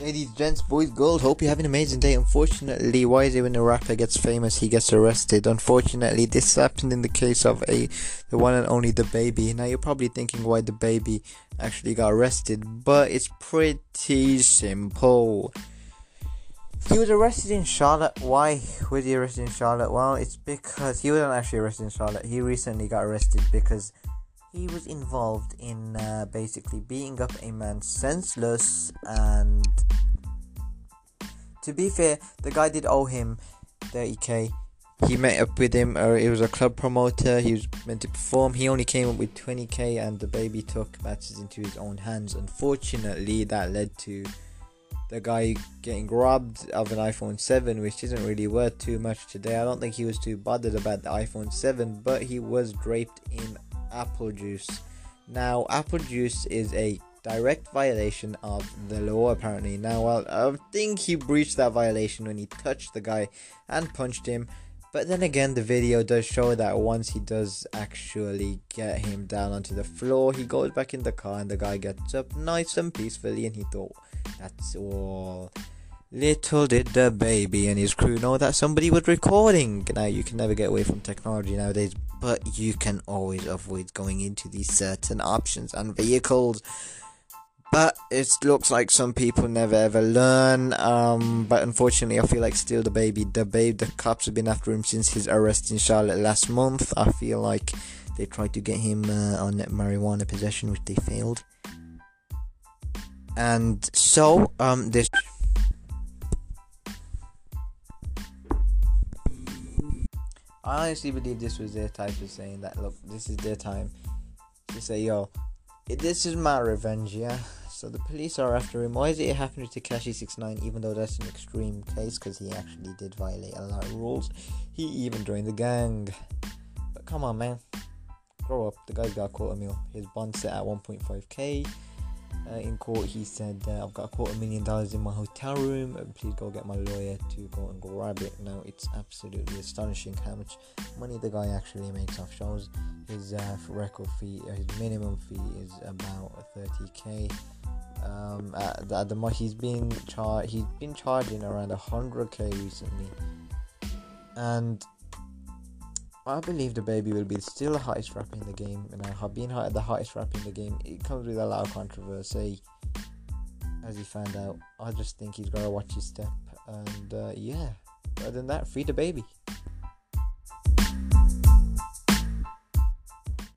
Ladies, gents, boys, girls, hope you're having an amazing day. Unfortunately, why is it when a rapper gets famous he gets arrested? Unfortunately, this happened in the case of a the one and only DaBaby. Now you're probably thinking why DaBaby actually got arrested, but it's pretty simple. He was arrested in Charlotte. Why was he arrested in Charlotte? Well, it's because he wasn't actually arrested in Charlotte. He recently got arrested because he was involved in uh, basically beating up a man senseless and to be fair the guy did owe him 30k he met up with him or it was a club promoter he was meant to perform he only came up with 20k and DaBaby took matters into his own hands. Unfortunately that led to the guy getting robbed of an iphone 7 which isn't really worth too much today. I don't think he was too bothered about the iphone 7 but he was draped in apple juice. Now, apple juice is a direct violation of the law, apparently. Now, well, I think he breached that violation when he touched the guy and punched him. But then again, the video does show that once he does actually get him down onto the floor, he goes back in the car and the guy gets up nice and peacefully. And he thought, that's all. Little did DaBaby and his crew know that somebody was recording. Now, you can never get away from technology nowadays, but you can always avoid going into these certain options and vehicles. But it looks like some people never ever learn. Um, but unfortunately, I feel like still DaBaby, the babe, the cops have been after him since his arrest in Charlotte last month. I feel like they tried to get him uh, on marijuana possession, which they failed. And so, um, this I honestly believe this was their type of saying that look, this is their time to say, yo, this is my revenge, yeah. So the police are after him. Why is it happening to Six Nine? Even though that's an extreme case, because he actually did violate a lot of rules. He even joined the gang. But come on, man, grow up. The guy's got a quarter mil. His bond set at 1.5k. Uh, in court, he said, uh, I've got a quarter million dollars in my hotel room. Uh, please go get my lawyer to go and grab it. Now, it's absolutely astonishing how much money the guy actually makes off shows. His uh, record fee, uh, his minimum fee is about 30k. Um, at, at the he's been char- he's been charging around 100k recently, and I believe DaBaby will be still the highest rapper in the game, and I have been the highest rapper in the game. It comes with a lot of controversy, as he found out. I just think he's got to watch his step, and uh, yeah. Other than that, free DaBaby.